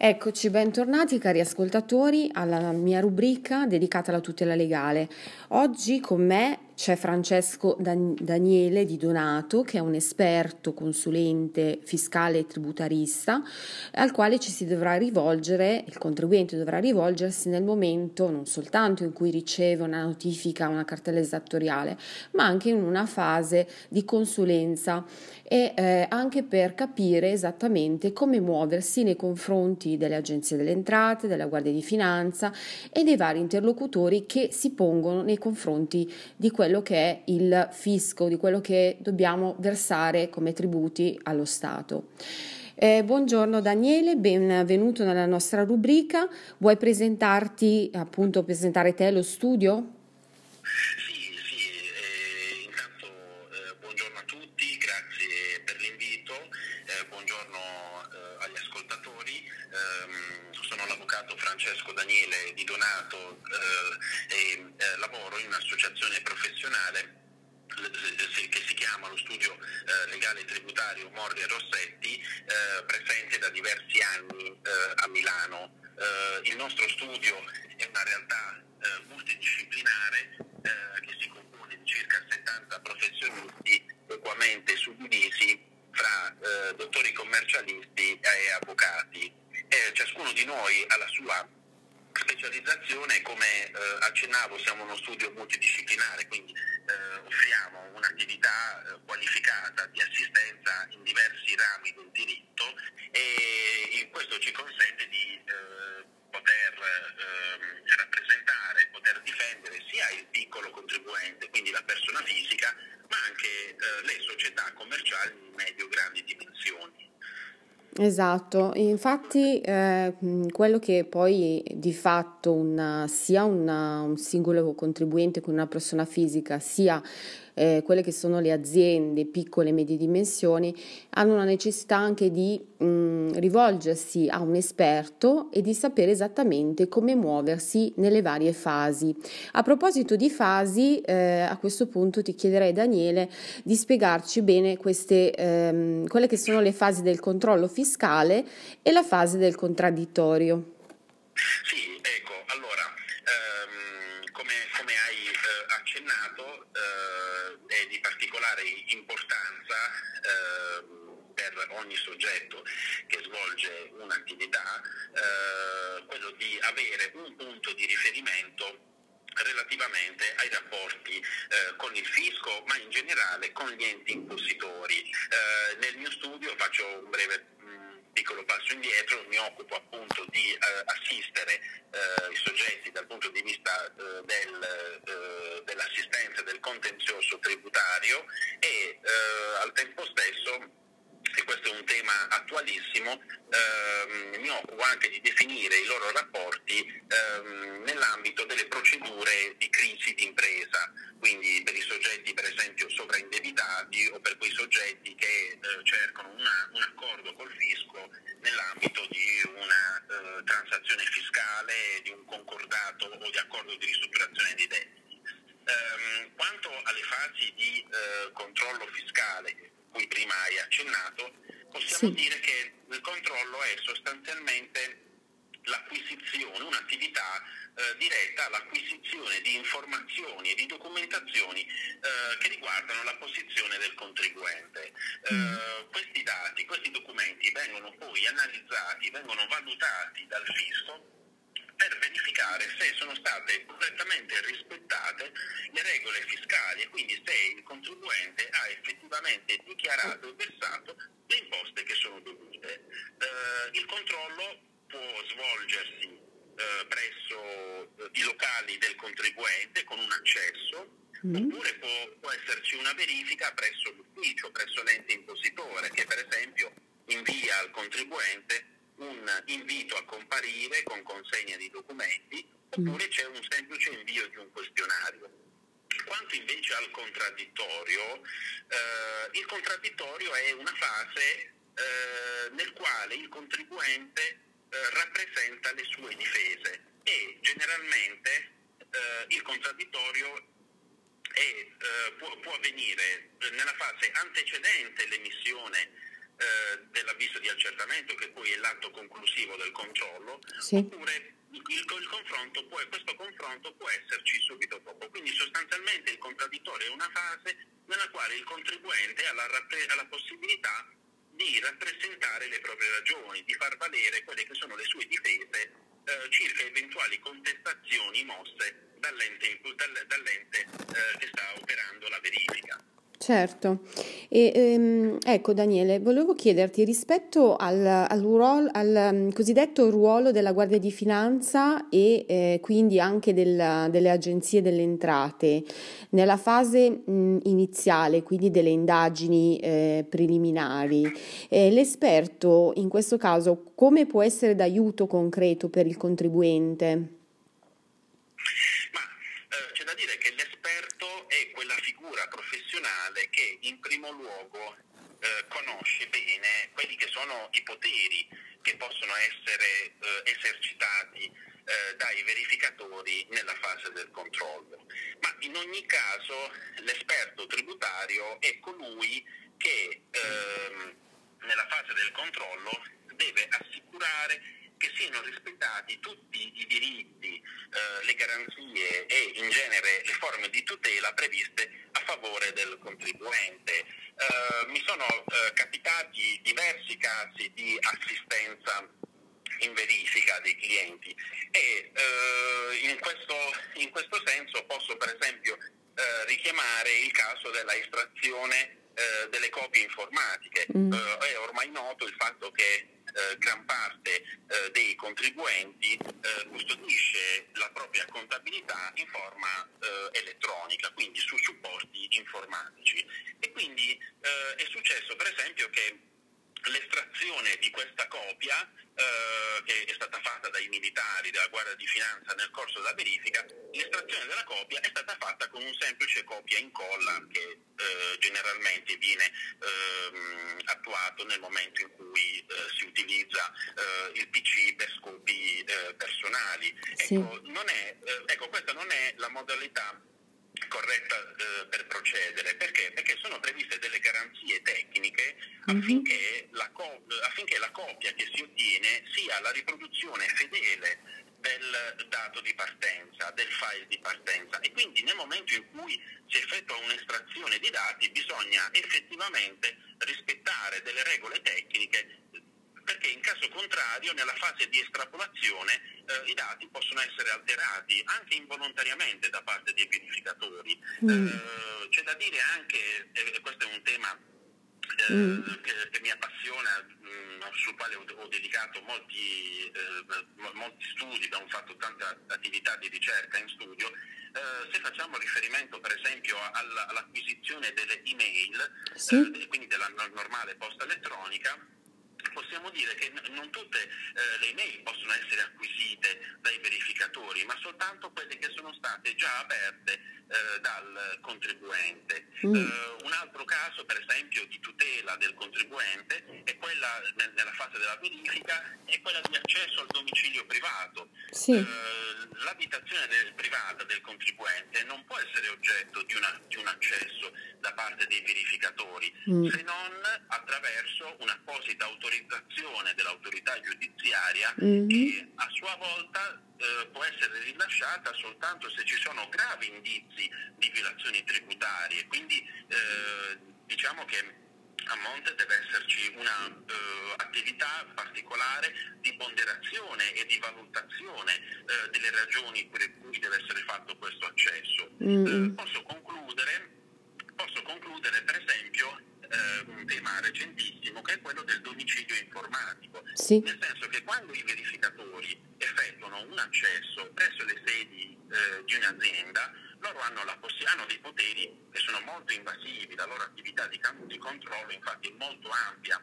Eccoci, bentornati cari ascoltatori alla mia rubrica dedicata alla tutela legale. Oggi con me c'è Francesco Daniele Di Donato, che è un esperto consulente fiscale e tributarista, al quale ci si dovrà rivolgere, il contribuente dovrà rivolgersi nel momento non soltanto in cui riceve una notifica, una cartella esattoriale, ma anche in una fase di consulenza e eh, anche per capire esattamente come muoversi nei confronti delle agenzie delle entrate, della Guardia di Finanza e dei vari interlocutori che si pongono nei confronti di quello quello che è il fisco, di quello che dobbiamo versare come tributi allo Stato. Eh, buongiorno Daniele, benvenuto nella nostra rubrica. Vuoi presentarti, appunto, presentare te lo studio? Un'associazione professionale che si chiama lo studio eh, legale tributario Morri e Rossetti, eh, presente da diversi anni eh, a Milano. il nostro studio è una realtà multidisciplinare che si compone di circa 70 professionisti equamente suddivisi fra dottori commercialisti e avvocati. ciascuno di noi ha la sua specializzazione, come eh, accennavo, siamo uno studio multidisciplinare, quindi eh, offriamo un'attività eh, qualificata di assistenza in diversi rami del diritto e questo ci consente di eh, poter ehm, rappresentare, poter difendere sia il piccolo contribuente, quindi la persona fisica, ma anche eh, le società commerciali di medio-grandi dimensioni. Esatto, infatti eh, quello che poi di fatto una, sia una, un singolo contribuente con una persona fisica sia eh, quelle che sono le aziende piccole e medie dimensioni hanno una necessità anche di mh, rivolgersi a un esperto e di sapere esattamente come muoversi nelle varie fasi. A proposito di fasi, eh, a questo punto ti chiederei Daniele di spiegarci bene queste, ehm, quelle che sono le fasi del controllo fiscale e la fase del contraddittorio. Sì, particolare importanza eh, per ogni soggetto che svolge un'attività eh, quello di avere un punto di riferimento relativamente ai rapporti eh, con il fisco, ma in generale con gli enti impositori. Eh, nel mio studio faccio un breve piccolo passo indietro, mi occupo appunto di eh, assistere eh, i soggetti dal punto di vista eh, del, eh, dell'assistenza del contenzioso tributario e eh, al tempo stesso e questo è un tema attualissimo, ehm, mi occupo anche di definire i loro rapporti ehm, nell'ambito delle procedure di crisi d'impresa, quindi per i soggetti per esempio sovraindebitati o per quei soggetti che eh, cercano una, un accordo col fisco nell'ambito di una eh, transazione fiscale, di un concordato o di accordo di ristrutturazione dei debiti. Um, quanto alle fasi di uh, controllo fiscale cui prima hai accennato, possiamo sì. dire che il controllo è sostanzialmente l'acquisizione, un'attività eh, diretta all'acquisizione di informazioni e di documentazioni eh, che riguardano la posizione del contribuente. Eh, mm. questi dati, questi documenti vengono poi analizzati, vengono valutati dal fisco per verificare se sono state correttamente rispettate le regole fiscali e quindi se il contribuente ha effettivamente dichiarato e versato le imposte che sono dovute. Eh, il controllo può svolgersi eh, presso eh, i locali del contribuente con un accesso mm. oppure può, può esserci una verifica presso l'ufficio, presso l'ente impositore che per esempio invia al contribuente un invito a comparire con consegna di documenti oppure c'è un semplice invio di un questionario. Quanto invece al contraddittorio, eh, il contraddittorio è una fase eh, nel quale il contribuente eh, rappresenta le sue difese e generalmente eh, il contraddittorio è, eh, può, può, avvenire nella fase antecedente l'emissione eh, dell'avviso di accertamento, che poi è l'atto conclusivo del controllo, sì. oppure il, il confronto può, questo confronto può esserci subito dopo. Quindi sostanzialmente il contraddittorio è una fase nella quale il contribuente ha la, ha la possibilità di rappresentare le proprie ragioni, di far valere quelle che sono le sue difese eh, circa eventuali contestazioni mosse dall'ente, dall'ente eh, che sta operando la verifica. Certo, e, ehm, ecco Daniele, volevo chiederti rispetto al, al, ruolo, al um, cosiddetto ruolo della Guardia di Finanza e eh, quindi anche del, delle agenzie delle entrate, nella fase mh, iniziale, quindi delle indagini eh, preliminari, eh, l'esperto in questo caso come può essere d'aiuto concreto per il contribuente? professionale che in primo luogo eh, conosce bene quelli che sono i poteri che possono essere eh, esercitati eh, dai verificatori nella fase del controllo. Ma in ogni caso l'esperto tributario è colui che ehm, nella fase del controllo deve assicurare che siano rispettati tutti i diritti, eh, le garanzie e in genere le forme di tutela previste a favore del contribuente. Eh, mi sono eh, capitati diversi casi di assistenza in verifica dei clienti e eh, in questo, in, questo, senso posso per esempio eh, richiamare il caso della estrazione eh, delle copie informatiche. Mm. è ormai noto il fatto che eh, gran parte eh, dei contribuenti eh, custodisce la propria contabilità in forma eh, elettronica, quindi su supporti informatici. E quindi eh, è successo per esempio che l'estrazione di questa copia eh, che è stata fatta dai militari della Guardia di Finanza nel corso della verifica, l'estrazione della copia è stata fatta con un semplice copia incolla che eh, generalmente viene eh, attuato nel momento in cui eh, si utilizza eh, il PC per scopi eh, personali. Sì. Ecco, è, ecco, questa non è la modalità corretta eh, per procedere. Perché? Perché sono previste delle garanzie tecniche mhm. affinché, la co- affinché la copia che si ottiene sia la riproduzione fedele del dato di partenza, del file di partenza e quindi nel momento in cui si effettua un'estrazione di dati bisogna effettivamente rispettare delle regole tecniche perché in caso contrario nella fase di estrapolazione eh, i dati possono essere alterati anche involontariamente da parte dei verificatori. Mm. Eh, c'è da dire anche, e questo è un tema eh, mm. che, che, mi appassiona, mh, mm, sul quale ho, ho dedicato molti, eh, molti, studi, abbiamo fatto tanta attività di ricerca in studio, eh, se facciamo riferimento per esempio alla, all'acquisizione delle email, sì. Eh, quindi della normale posta elettronica, possiamo dire che non tutte eh, le email possono essere acquisite dai verificatori, ma soltanto quelle che sono state già aperte eh, dal contribuente. Mm. Eh, un altro caso, per esempio, di tutela del contribuente è quella nel, nella fase della verifica, è quella di accesso al domicilio privato. Sì. Eh, l'abitazione del, privata del contribuente non può essere oggetto di, una, di un accesso da parte dei verificatori, mm. se non attraverso un'apposita autorizzazione dell'autorità giudiziaria mm-hmm. che a sua volta eh, può essere rilasciata soltanto se ci sono gravi indizi di violazioni tributarie. Quindi eh, diciamo che a monte deve esserci un'attività uh, particolare di ponderazione e di valutazione uh, delle ragioni per cui deve essere fatto questo accesso. Mm. Uh, posso, concludere, posso concludere un tema recentissimo che è quello del domicilio informatico, sì. nel senso che quando i verificatori effettuano un accesso presso le sedi di un'azienda, loro hanno, la, hanno, dei poteri che sono molto invasivi, la loro attività di, di controllo infatti è molto ampia,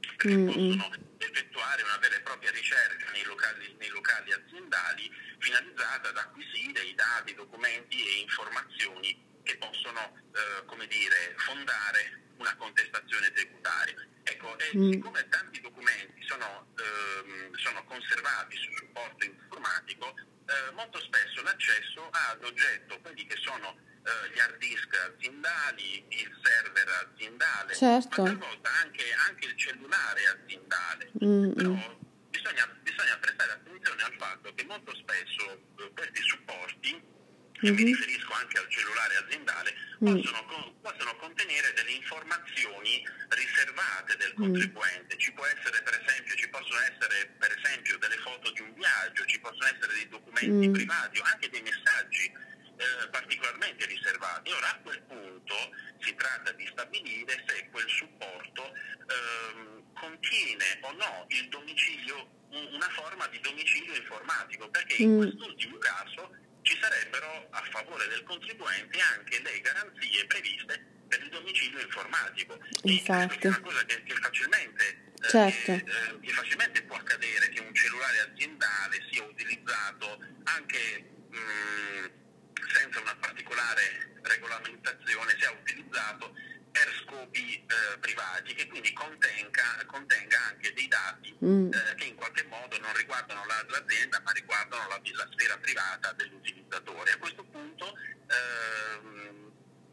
perché mm-hmm. possono effettuare una vera e propria ricerca nei locali, nei locali aziendali finalizzata ad acquisire i dati, documenti e informazioni che possono eh, come dire, fondare una contestazione tributaria. Ecco, e mm. siccome tanti documenti sono, ehm, sono conservati su supporto informatico, eh, molto spesso l'accesso ha ad oggetto quelli che sono eh, gli hard disk aziendali, il server aziendale, certo. ma talvolta anche, anche il cellulare aziendale. Mm-hmm. Però bisogna, bisogna, prestare attenzione al fatto che molto spesso eh, questi supporti, mm-hmm. e mi riferisco anche al cellulare aziendale, mm. possono, possono, contenere delle informazioni riservate del mm. contribuente. Ci, può essere, per esempio, ci possono essere per esempio delle foto di un viaggio, ci possono essere dei documenti mm. privati o anche dei messaggi eh, particolarmente riservati. Ora a quel punto si tratta di stabilire se quel supporto ehm, contiene o no il domicilio, una forma di domicilio informatico, perché in mm. quest'ultimo caso ci sarebbero a favore del contribuente anche le garanzie previste per il domicilio informatico. Infatti. È una cosa che, che facilmente, eh, certo. eh, che facilmente può accadere che un cellulare aziendale sia utilizzato anche mh, mm, senza una particolare regolamentazione sia utilizzato per scopi eh, privati che quindi contenga, contenga anche dei dati mm. eh, che in qualche modo non riguardano l'azienda ma riguardano la, la sfera privata dell'utilizzatore. A questo punto ehm,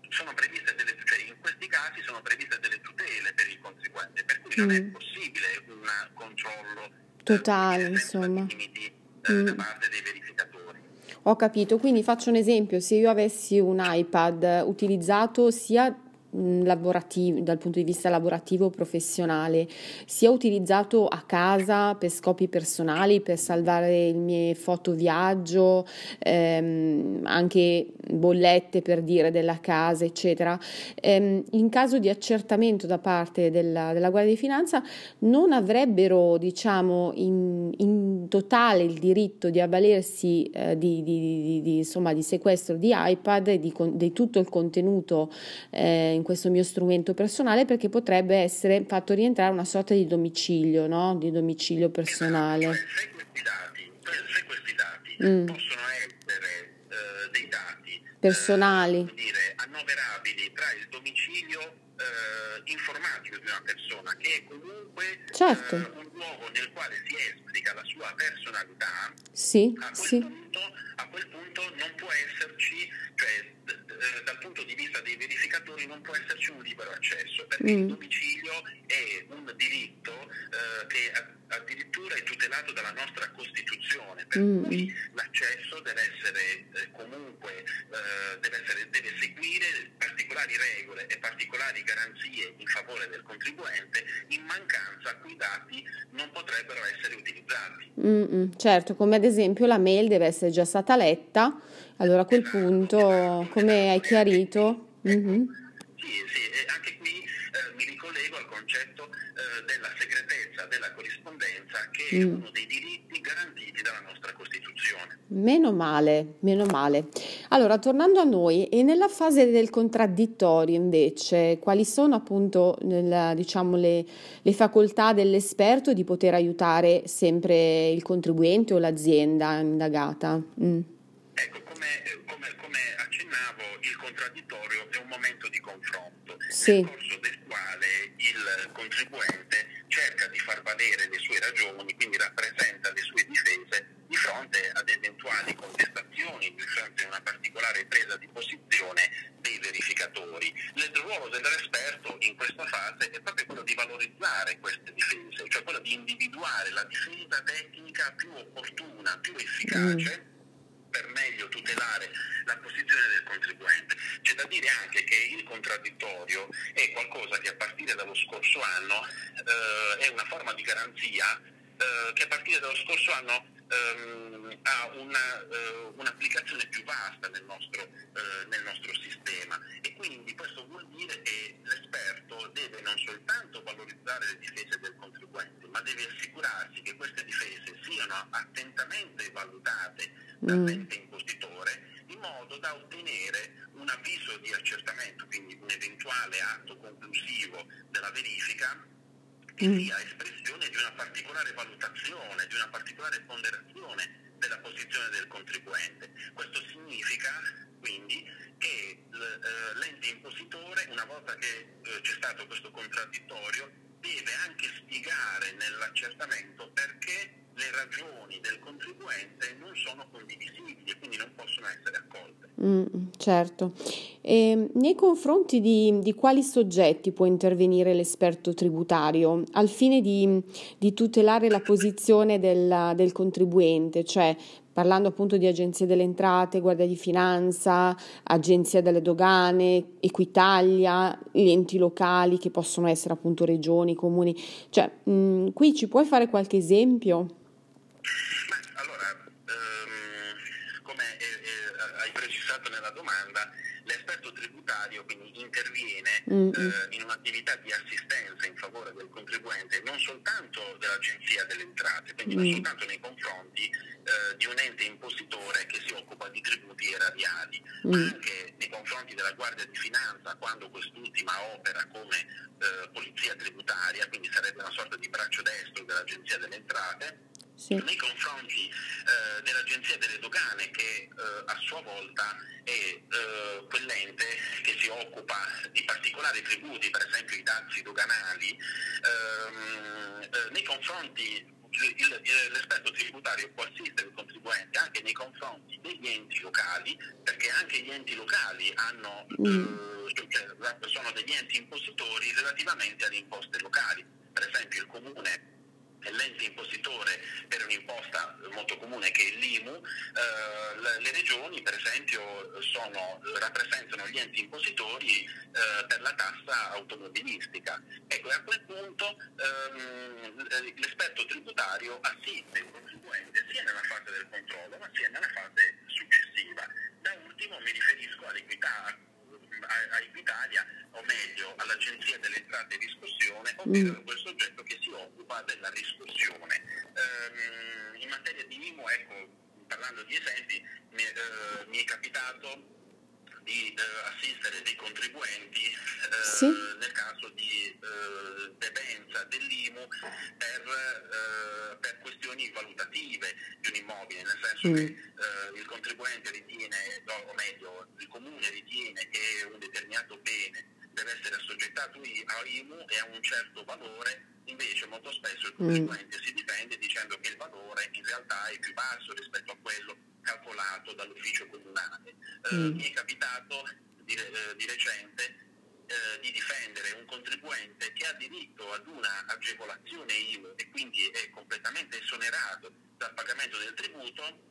sono previste delle, cioè in questi casi sono previste delle tutele per il contribuente, per cui mm. non è mm. possibile un controllo eh, totale, insomma. Limiti, eh, mm. da parte dei verificatori. Ho capito, quindi faccio un esempio, se io avessi un iPad utilizzato sia dal punto di vista lavorativo professionale, sia utilizzato a casa per scopi personali, per salvare le mie foto viaggio, ehm, anche bollette per dire della casa, eccetera. Ehm, in caso di accertamento da parte della, della Guardia di Finanza non avrebbero, diciamo, in, in totale il diritto di avvalersi eh, di, di, di, di, insomma, di sequestro di iPad e di, di tutto il contenuto eh, in questo mio strumento personale perché potrebbe essere fatto rientrare una sorta di domicilio, no? di domicilio personale. Esatto, cioè, se questi dati, se questi dati mm. possono essere eh, dei dati personali, eh, dire, annoverabili tra il domicilio eh, informatico di una persona che è comunque certo. Eh, un luogo nel quale si esplica la sua personalità, sì, a, quel sì. punto, a quel punto non può esserci, cioè eh, dal punto di vista dei verificatori non può esserci un libero accesso, perché mm. il domicilio è un diritto eh, che addirittura è tutelato dalla nostra Costituzione, per mm. cui l'accesso deve essere eh, comunque, deve, essere, deve seguire particolari regole e particolari garanzie in favore del contribuente, in mancanza quei dati non potrebbero essere utilizzati. Mm-mm, certo, come ad esempio la mail deve essere già stata letta allora a quel punto, come hai chiarito? Mm-hmm. Sì, sì, anche qui eh, mi ricollego al concetto eh, della segretezza della corrispondenza che mm. è uno dei diritti garantiti. Meno male, meno male. Allora, tornando a noi, e nella fase del contraddittorio invece, quali sono appunto nel, diciamo, le, le facoltà dell'esperto di poter aiutare sempre il contribuente o l'azienda indagata? Mm come, come, come, accennavo, il contraddittorio è un momento di confronto, sì. nel corso del quale il contribuente cerca di far valere le sue ragioni, quindi rappresenta le sue fronte ad eventuali contestazioni, di fronte a una particolare presa di posizione dei verificatori. Il ruolo dell'esperto in questa fase è proprio quello di valorizzare queste difese, cioè quello di individuare la difesa tecnica più opportuna, più efficace. Mm per meglio tutelare la posizione del contribuente. C'è da dire anche che il contraddittorio è qualcosa che a partire dallo scorso anno eh, è una forma di garanzia eh, che a partire dallo scorso anno ehm, ha una, eh, un'applicazione più vasta nel nostro, eh, nel nostro, sistema e quindi questo vuol dire che l'esperto deve non soltanto valorizzare le difese del contribuente, ma deve assicurarsi che queste difese siano attentamente valutate dall'ente mm. impostitore in modo da ottenere un avviso di accertamento, quindi un eventuale atto conclusivo della verifica che mm. sia espressione di una particolare valutazione, di una particolare ponderazione della posizione del contribuente. Questo significa quindi che eh, l'ente impositore, una volta che eh, c'è stato questo contraddittorio, deve anche spiegare nell'accertamento perché le ragioni del contribuente non sono condivisibili e quindi non possono essere accolte. Mm, certo. E nei confronti di, di, quali soggetti può intervenire l'esperto tributario al fine di, di tutelare la posizione del, del contribuente, cioè parlando appunto di Agenzia delle Entrate, Guardia di Finanza, Agenzia delle Dogane, Equitalia, gli enti locali che possono essere appunto regioni, comuni. Cioè, mh, qui ci puoi fare qualche esempio? Allora, ehm, come eh, eh, hai precisato nella domanda, l'esperto tributario quindi interviene mm-hmm. eh, in un'attività di assistenza in favore del contribuente non soltanto dell'Agenzia delle Entrate, quindi mm. non soltanto nei confronti eh, di un ente impositore che si occupa di tributi erariali, mm. ma anche nei confronti della Guardia di Finanza quando quest'ultima opera come eh, polizia tributaria, quindi sarebbe una sorta di braccio destro dell'Agenzia delle Entrate sì. nei confronti eh, dell'Agenzia delle Dogane che eh, a sua volta è eh, quell'ente che si occupa di particolari tributi, per esempio i dazi doganali, ehm, eh, nei confronti il, l'esperto tributario può assistere il contribuente anche nei confronti degli enti locali, perché anche gli enti locali hanno, mm. eh, cioè, sono degli enti impositori relativamente alle imposte locali. Per esempio il comune l'ente impositore per un'imposta molto comune che è l'IMU, eh, le regioni per esempio sono, rappresentano gli enti impositori eh, per la tassa automobilistica. Ecco, a quel punto ehm, l'esperto tributario assiste il contribuente sia nella fase del controllo ma sia nella fase successiva. Da ultimo mi riferisco all'equità a, a Equitalia, o meglio all'Agenzia delle Entrate e Riscossione, ovvero mm. Parlando di esempi, mi, uh, mi è capitato di uh, assistere dei contribuenti uh, sì. nel caso di uh, debenza dell'IMU per, per, questioni valutative di un immobile, nel senso mm. che il contribuente ritiene, o meglio, il comune ritiene che un determinato bene deve essere assoggettato a IMU e a un certo valore, invece molto spesso il mm. contribuente mm. si difende dicendo che il valore in realtà è più basso rispetto a quello calcolato dall'ufficio comunale. Eh, mm. Mi è capitato di, eh, di recente eh, di difendere un contribuente che ha diritto ad una agevolazione IMU e quindi è completamente esonerato dal pagamento del tributo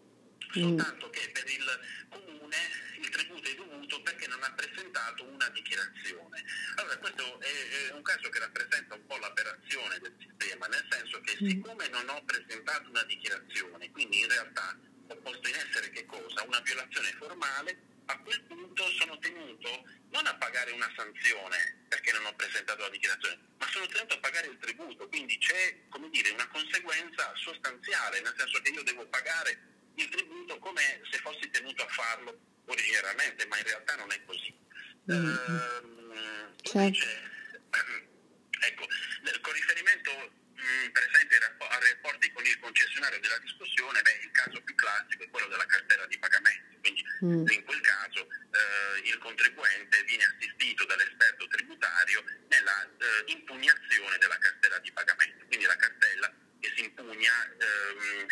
Mm. soltanto che per il comune il tributo è dovuto perché non ha presentato una dichiarazione. Allora questo è, un caso che rappresenta un po' l'operazione del sistema, nel senso che mm. siccome non ho presentato una dichiarazione, quindi in realtà ho posto in essere che cosa? Una violazione formale, a quel punto sono tenuto non a pagare una sanzione perché non ho presentato la dichiarazione, ma sono tenuto a pagare il tributo, quindi c'è come dire, una conseguenza sostanziale, nel senso che io devo pagare il tributo come se fossi tenuto a farlo originariamente, ma in realtà non è così. Mm-hmm. Uh, certo. invece, ecco, con riferimento mh, mm, per esempio ai rapporti con il concessionario della discussione, beh, il caso più classico è quello della cartella di pagamento, quindi mm. in quel caso eh, il contribuente viene assistito dall'esperto tributario nella eh, impugnazione della cartella di pagamento, quindi la cartella che si impugna ehm,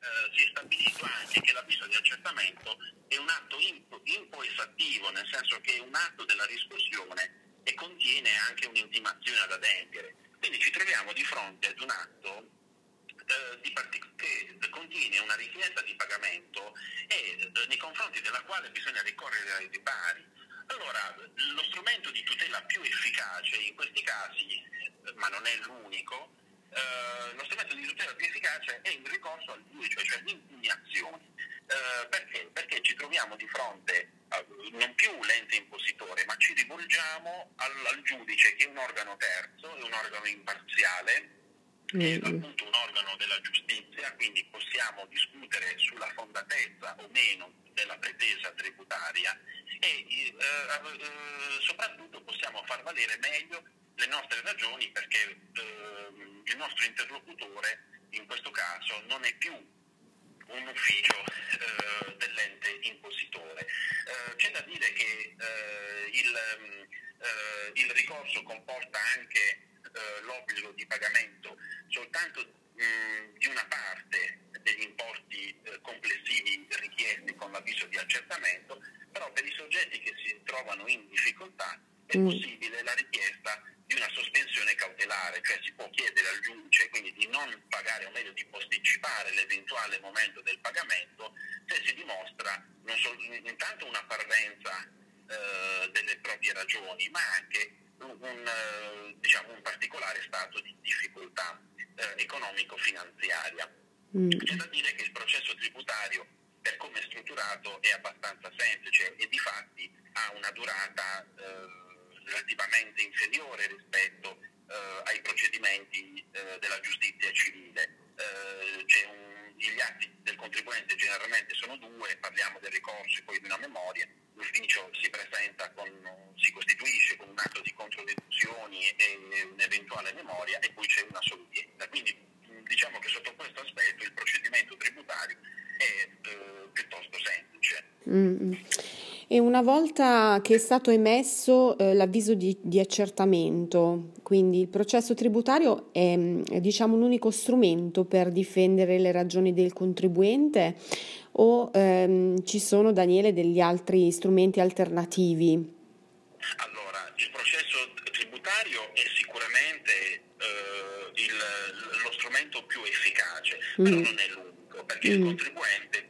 eh, si è stabilito anche che l'avviso di accertamento è un atto impo, impoesattivo, nel senso che è un atto della riscossione e contiene anche un'intimazione ad adempiere. Quindi ci troviamo di fronte ad un atto eh, partic- che contiene una richiesta di pagamento e eh, nei confronti della quale bisogna ricorrere ai ripari. Allora, lo strumento di tutela più efficace in questi casi, ma non è l'unico, eh, lo strumento di tutela più efficace è il ricorso al giudice, cioè l'impugnazione. Eh, perché? Perché ci troviamo di fronte a, non più l'ente impositore, ma ci rivolgiamo al, al, giudice che è un organo terzo, è un organo imparziale, mm-hmm. è appunto un organo della giustizia, quindi possiamo discutere sulla fondatezza o meno della pretesa tributaria e eh, eh, soprattutto possiamo far valere meglio le nostre ragioni perché eh, il nostro interlocutore in questo caso non è più un ufficio eh, dell'ente impositore. Eh, c'è da dire che eh, il, eh, il, ricorso comporta anche eh, l'obbligo di pagamento soltanto mh, di una parte degli importi complessivi richiesti con l'avviso di accertamento, però per i soggetti che si trovano è mm. possibile la richiesta cautelare, cioè si può chiedere al giudice quindi di non pagare o meglio di posticipare l'eventuale momento del pagamento se si dimostra non solo, intanto una parvenza eh, delle proprie ragioni, ma anche un, un, eh, diciamo, un particolare stato di difficoltà eh, economico-finanziaria. Mm. C'è da dire che il processo tributario, per come è strutturato, è abbastanza semplice e di fatti ha una durata eh, relativamente inferiore rispetto ai procedimenti eh, della giustizia civile. Un, gli atti del contribuente generalmente sono due, parliamo del ricorso e poi di una memoria, l'ufficio si presenta con, si costituisce con un atto di controdeduzioni e un'eventuale memoria e poi c'è una sola udienza. Quindi diciamo che sotto questo aspetto il procedimento tributario è eh, piuttosto semplice. Mm. E una volta che è stato emesso eh, l'avviso di, di, accertamento, quindi il processo tributario è, è diciamo, un unico strumento per difendere le ragioni del contribuente o ehm, ci sono, Daniele, degli altri strumenti alternativi? Allora, il processo tributario è sicuramente eh, il, lo strumento più efficace, mm. però non è l'unico, perché mm. il contribuente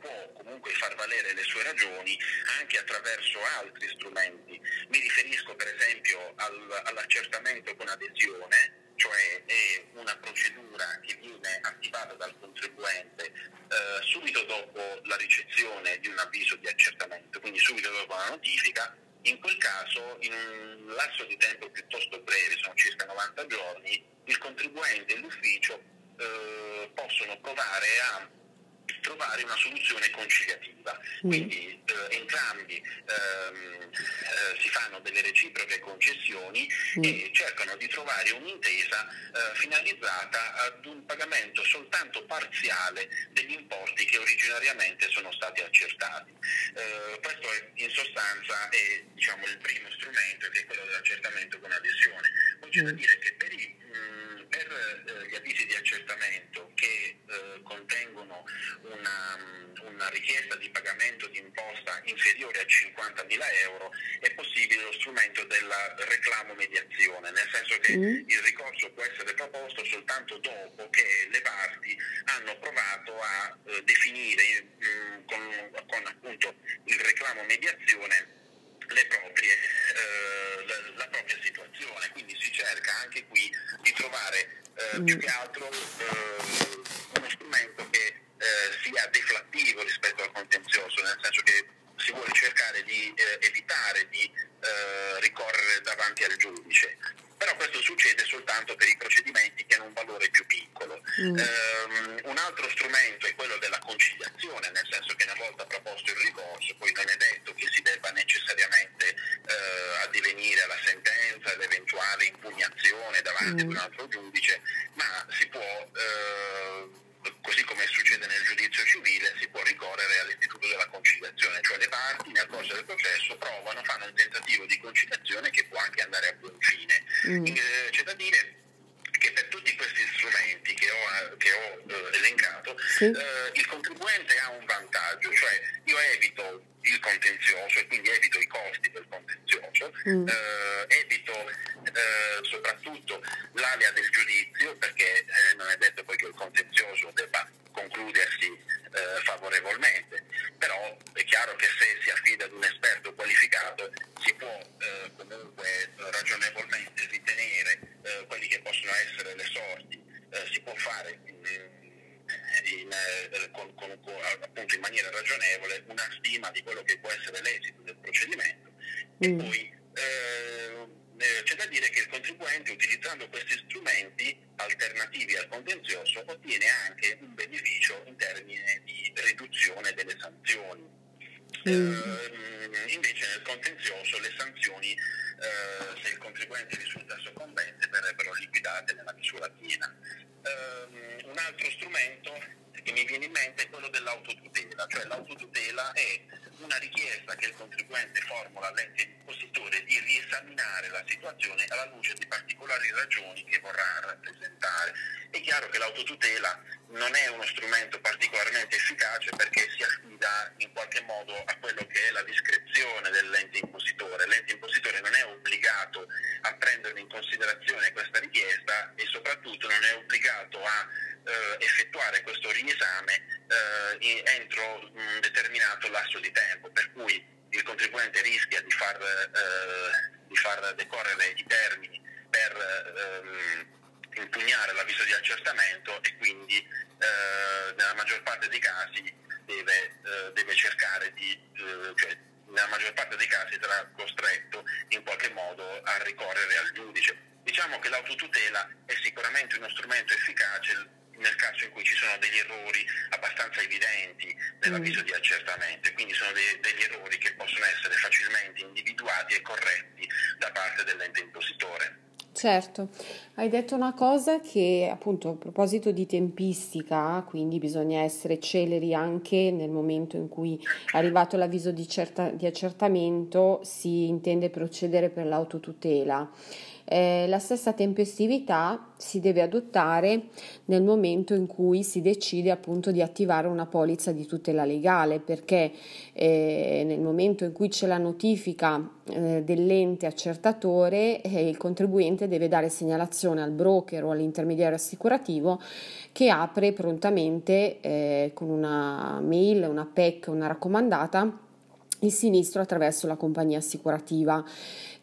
comunque far valere le sue ragioni anche attraverso altri strumenti. Mi riferisco per esempio al, all'accertamento con adesione, cioè è una procedura che viene attivata dal contribuente eh, subito dopo la ricezione di un avviso di accertamento, quindi subito dopo la notifica. In quel caso, in un lasso di tempo piuttosto breve, sono circa 90 giorni, il contribuente e l'ufficio eh, possono provare a trovare una soluzione conciliativa. Mm. Quindi eh, entrambi ehm, eh, si fanno delle reciproche concessioni mm. e cercano di trovare un'intesa eh, finalizzata ad un pagamento soltanto parziale degli importi che originariamente sono stati accertati. Eh, questo è, in sostanza è diciamo, il primo strumento che è quello dell'accertamento con adesione. Poi c'è da dire richiesta di pagamento di imposta inferiore a 50.000 euro è possibile lo strumento del reclamo mediazione, nel senso che mm. il ricorso può essere proposto soltanto dopo che le parti hanno provato a eh, definire mh, mm, con, con appunto il reclamo mediazione le proprie, eh, la, la, propria situazione, quindi si cerca anche qui di trovare eh, mm. più che altro Sí. Contenzioso le sanzioni, eh, se il contribuente risulta soccombente, verrebbero liquidate nella misura piena. Eh, un altro strumento che mi viene in mente è quello dell'autotutela, cioè l'autotutela è una richiesta che il contribuente formula all'ente impositore di riesaminare la situazione alla luce di particolari ragioni che vorrà rappresentare. È chiaro che l'autotutela non è uno strumento particolarmente efficace perché si affida in qualche modo a quello che è la discrezione dell'ente impositore. L'ente impositore non è obbligato a prendere in considerazione questa richiesta e soprattutto non è obbligato a eh, effettuare questo riesame eh, entro un determinato lasso di tempo, per cui il contribuente rischia di far, eh, di far decorrere i termini per ehm, impugnare l'avviso di accertamento e quindi eh, nella maggior parte dei casi deve, eh, deve cercare di, eh, cioè, nella maggior parte dei casi sarà costretto in qualche modo a ricorrere al giudice. Diciamo che l'autotutela è sicuramente uno strumento efficace nel caso in cui ci sono degli errori abbastanza evidenti nell'avviso mm. di accertamento e quindi sono dei, degli errori che possono essere facilmente individuati e corretti da parte dell'ente impositore. Certo, hai detto una cosa che appunto a proposito di tempistica, quindi bisogna essere celeri anche nel momento in cui è arrivato l'avviso di, certa, di accertamento, si intende procedere per l'autotutela eh, la stessa tempestività si deve adottare nel momento in cui si decide appunto di attivare una polizza di tutela legale perché eh, nel momento in c'è la notifica eh, dell'ente accertatore eh, il contribuente deve dare segnalazione al broker o all'intermediario assicurativo che apre prontamente eh, con una mail, una PEC, una raccomandata il sinistro attraverso la compagnia assicurativa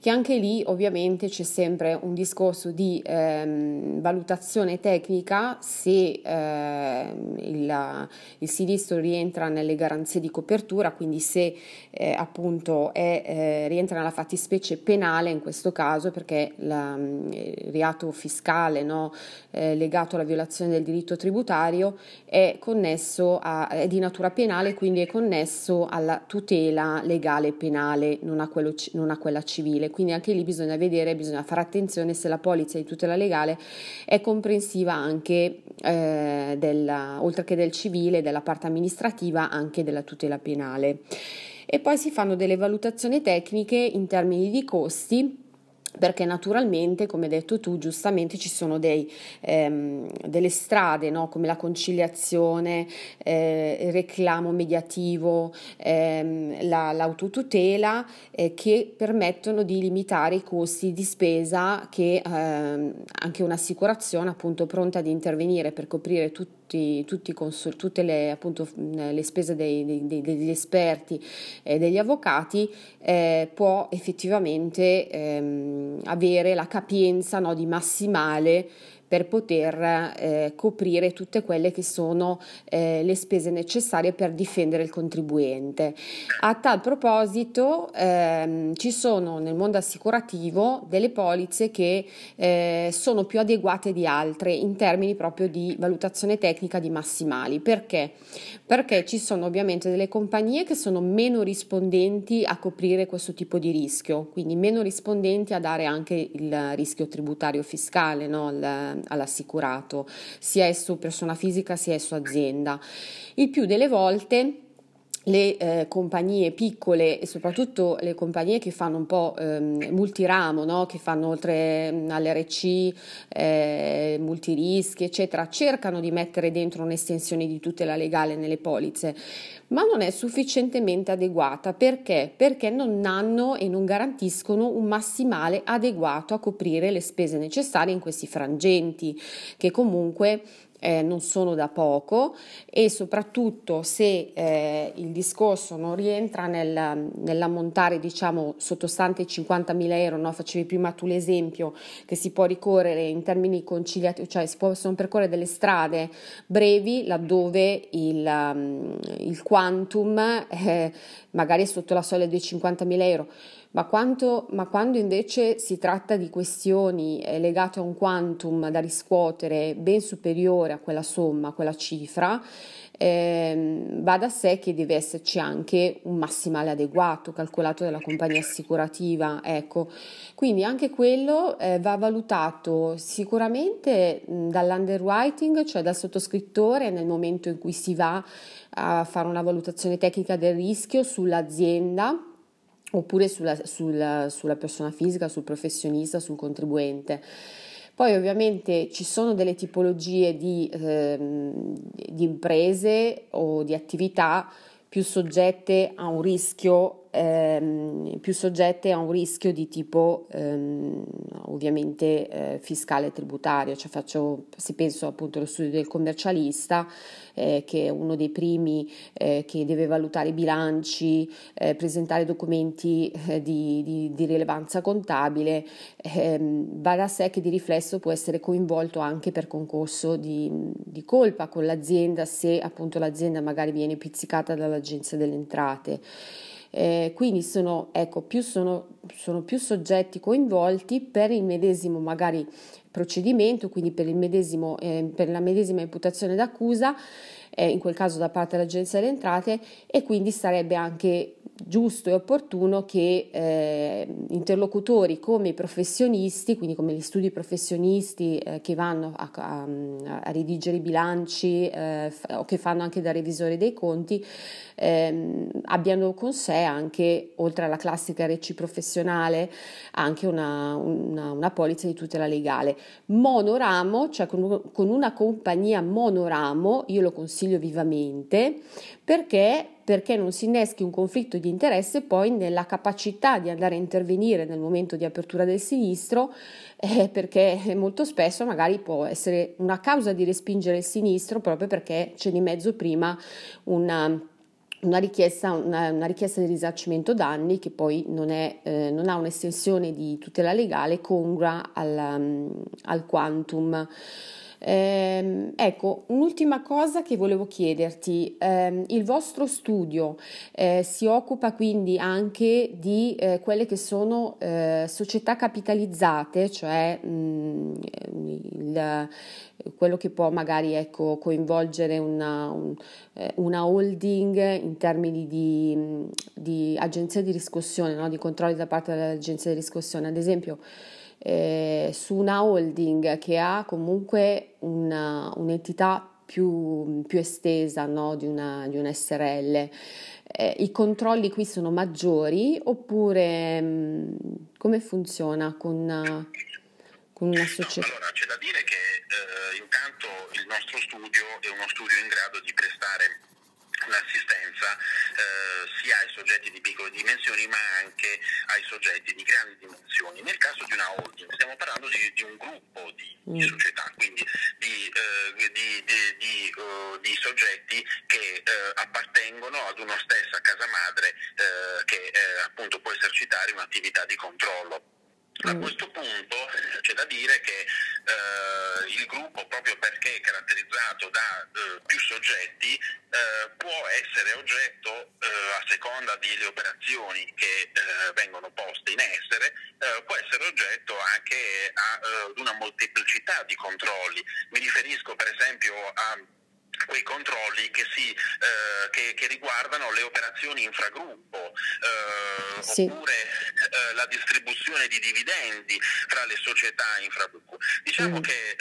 che anche lì ovviamente c'è sempre un discorso di ehm, valutazione tecnica se eh, il, il, sinistro rientra nelle garanzie di copertura, quindi se eh, appunto è, eh, rientra nella fattispecie penale in questo caso perché la, il reato fiscale no, eh, legato alla violazione del diritto tributario è connesso a, è di natura penale, quindi è connesso alla tutela legale penale, non a, quello, non a quella civile quindi anche lì bisogna vedere, bisogna fare attenzione se la polizza di tutela legale è comprensiva anche eh, della, oltre che del civile, della parte amministrativa, anche della tutela penale. E poi si fanno delle valutazioni tecniche in termini di costi perché naturalmente, come hai detto tu, giustamente ci sono dei, ehm, delle strade no? come la conciliazione, eh, il reclamo mediativo, ehm, la, l'autotutela eh, che permettono di limitare i costi di spesa che ehm, anche un'assicurazione appunto pronta ad intervenire per coprire tutti tutti, tutti consol- tutte le, appunto, le spese dei, dei, degli esperti e degli avvocati eh, può effettivamente ehm, avere la capienza no, di massimale per poter eh, coprire tutte quelle che sono eh, le spese necessarie per difendere il contribuente. A tal proposito ehm, ci sono nel mondo assicurativo delle polizze che eh, sono più adeguate di altre in termini proprio di valutazione tecnica di massimali. Perché? Perché ci sono ovviamente delle compagnie che sono meno rispondenti a coprire questo tipo di rischio, quindi meno rispondenti a dare anche il rischio tributario fiscale, no? all'assicurato, sia esso persona fisica sia esso azienda. Il più delle volte le eh, compagnie piccole e soprattutto le compagnie che fanno un po' ehm, multiramo, no? che fanno oltre mm, all'RC, eh, multirischi, eccetera, cercano di mettere dentro un'estensione di tutela legale nelle polizze, ma non è sufficientemente adeguata. Perché? Perché non hanno e non garantiscono un massimale adeguato a coprire le spese necessarie in questi frangenti, che comunque eh, non sono da poco e soprattutto se eh, il discorso non rientra nel, nell'ammontare diciamo sottostante i 50.000 euro, no? facevi prima tu l'esempio che si può ricorrere in termini conciliativi, cioè si possono percorrere delle strade brevi laddove il, um, il quantum eh, magari è sotto la soglia dei 50.000 euro ma, quanto, ma quando invece si tratta di questioni legate a un quantum da riscuotere ben superiore a quella somma, a quella cifra, eh, va da sé che deve esserci anche un massimale adeguato calcolato dalla compagnia assicurativa. Ecco. Quindi anche quello eh, va valutato sicuramente dall'underwriting, cioè dal sottoscrittore nel momento in cui si va a fare una valutazione tecnica del rischio sull'azienda oppure sulla, sulla, sulla persona fisica, sul professionista, sul contribuente. Poi ovviamente ci sono delle tipologie di, ehm, di imprese o di attività più soggette a un rischio ehm, più soggette a un rischio di tipo ehm, ovviamente eh, fiscale e tributario, cioè faccio, se penso appunto allo studio del commercialista, eh, che è uno dei primi eh, che deve valutare i bilanci, eh, presentare documenti eh, di, di, di, rilevanza contabile, ehm, va da sé che di riflesso può essere coinvolto anche per concorso di, di colpa con l'azienda se appunto l'azienda magari viene pizzicata dall'agenzia delle entrate. Eh, quindi sono, ecco, più sono, sono, più soggetti coinvolti per il medesimo magari procedimento, quindi per, medesimo, eh, per la medesima imputazione d'accusa, eh, in quel caso da parte dell'Agenzia delle Entrate, e quindi sarebbe anche giusto e opportuno che eh, interlocutori come i professionisti, quindi come gli studi professionisti eh, che vanno a, a, a, redigere i bilanci eh, o che fanno anche da revisore dei conti, ehm, abbiano con sé anche, oltre alla classica RC professionale, anche una, una, una polizza di tutela legale. Monoramo, cioè con, con una compagnia monoramo, io lo consiglio vivamente, perché perché non si inneschi un conflitto di interesse poi nella capacità di andare a intervenire nel momento di apertura del sinistro, eh, perché molto spesso magari può essere una causa di respingere il sinistro proprio perché c'è di mezzo prima una una richiesta, una, una richiesta, di risarcimento danni che poi non, è, eh, non ha un'estensione di tutela legale congrua al, um, al quantum. Eh, ecco, un'ultima cosa che volevo chiederti, eh, il vostro studio eh, si occupa quindi anche di eh, quelle che sono eh, società capitalizzate, cioè mh, mm, il, quello che può magari ecco, coinvolgere una, un, eh, una, holding in termini di, di agenzia di riscossione, no? di controlli da parte dell'agenzia di riscossione, ad esempio eh, su una holding che ha comunque una, un'entità più, più estesa no? di, una, di una SRL. Eh, I controlli qui sono maggiori oppure mh, mm, come funziona con una, con una società? Allora, c'è da dire che eh, intanto il nostro studio è uno studio in grado di prestare l'assistenza eh, sia ai soggetti di piccole dimensioni ma anche ai soggetti di grandi dimensioni. Nel caso di una holding stiamo parlando di, di un gruppo di, di, mm. società, quindi di, eh, di uh, soggetti che eh, appartengono ad una stessa casa madre eh, che eh, appunto può esercitare un'attività di controllo. A mm. questo punto c'è da dire che eh, il gruppo, proprio perché è caratterizzato da eh, più soggetti, eh, può essere oggetto, eh, a seconda delle operazioni che eh, vengono poste in essere, eh, può essere oggetto anche ad una molteplicità di controlli. Mi riferisco per esempio a quei controlli che, si, eh, che, che, riguardano le operazioni infragruppo eh, sì. oppure eh, la distribuzione di dividendi fra le società infragruppo. Diciamo mm. che eh,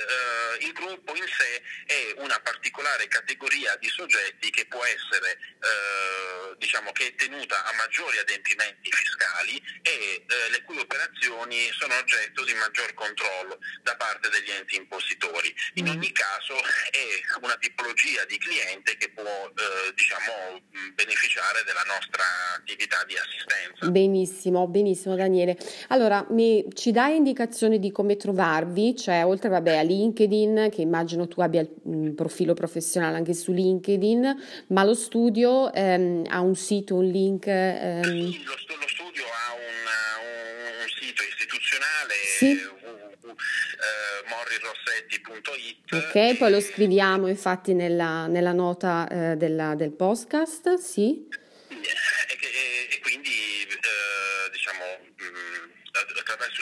il gruppo in sé è una particolare categoria di soggetti che può essere eh, diciamo che è tenuta a maggiori adempimenti fiscali e eh, le cui operazioni sono oggetto di maggior controllo da parte degli enti impositori. In mm. ogni caso è una tipologia tipologia di cliente che può eh, diciamo, beneficiare della nostra attività di assistenza. Benissimo, benissimo Daniele. Allora, mi, ci dai indicazioni di come trovarvi? Cioè, oltre vabbè, a LinkedIn, che immagino tu abbia un profilo professionale anche su LinkedIn, ma lo studio ehm, ha un sito, un link? Ehm... Sì, lo, lo, studio ha un, un sito istituzionale. Sì morrirossetti.it. Ok, poi lo scriviamo infatti nella, nella nota eh, della, del podcast, sì. E, e, e quindi eh, diciamo mm, attraverso,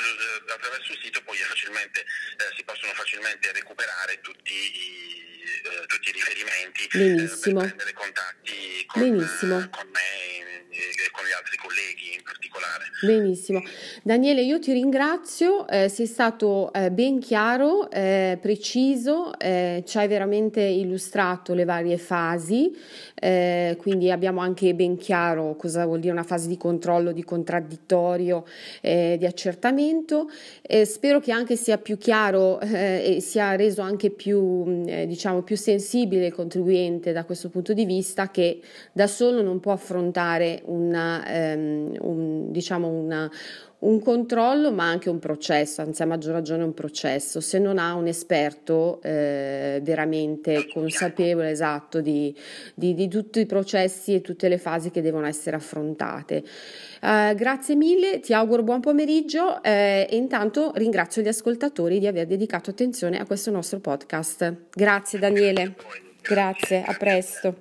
poi facilmente, eh, si possono facilmente recuperare tutti i, eh, tutti i riferimenti eh, Benissimo. per prendere contatti con, Benissimo. con me e con gli altri colleghi in particolare. Benissimo. Daniele, io ti ringrazio, eh, sei stato eh, ben chiaro, eh, preciso, eh, ci hai veramente illustrato le varie fasi, eh, quindi abbiamo anche ben chiaro cosa vuol dire una fase di controllo, di contraddittorio, eh, di accertamento. spero che anche sia più chiaro e sia reso anche più, diciamo, più sensibile il contribuente da questo punto di vista che da solo non può affrontare una, um, un, diciamo, una, un controllo ma anche un processo, anzi a maggior ragione un processo, se non ha un esperto eh, veramente consapevole, esatto, di, di, di, tutti i processi e tutte le fasi che devono essere affrontate. Eh, grazie mille, ti auguro buon pomeriggio eh, e intanto ringrazio gli ascoltatori di aver dedicato attenzione a questo nostro podcast. Grazie Daniele, grazie, a presto.